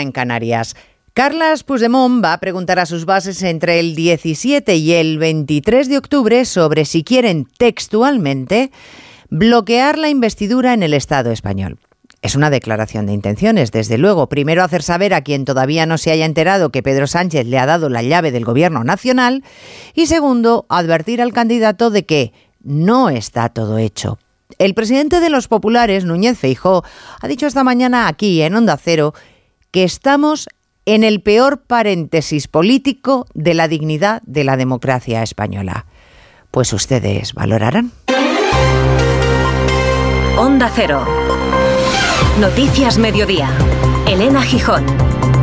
en Canarias. Carlas Puigdemont va a preguntar a sus bases entre el 17 y el 23 de octubre sobre si quieren textualmente bloquear la investidura en el Estado español. Es una declaración de intenciones, desde luego. Primero hacer saber a quien todavía no se haya enterado que Pedro Sánchez le ha dado la llave del Gobierno Nacional y segundo, advertir al candidato de que no está todo hecho. El presidente de los populares, Núñez Feijó, ha dicho esta mañana aquí en Onda Cero que estamos en el peor paréntesis político de la dignidad de la democracia española. Pues ustedes valorarán. Onda Cero. Noticias Mediodía. Elena Gijón.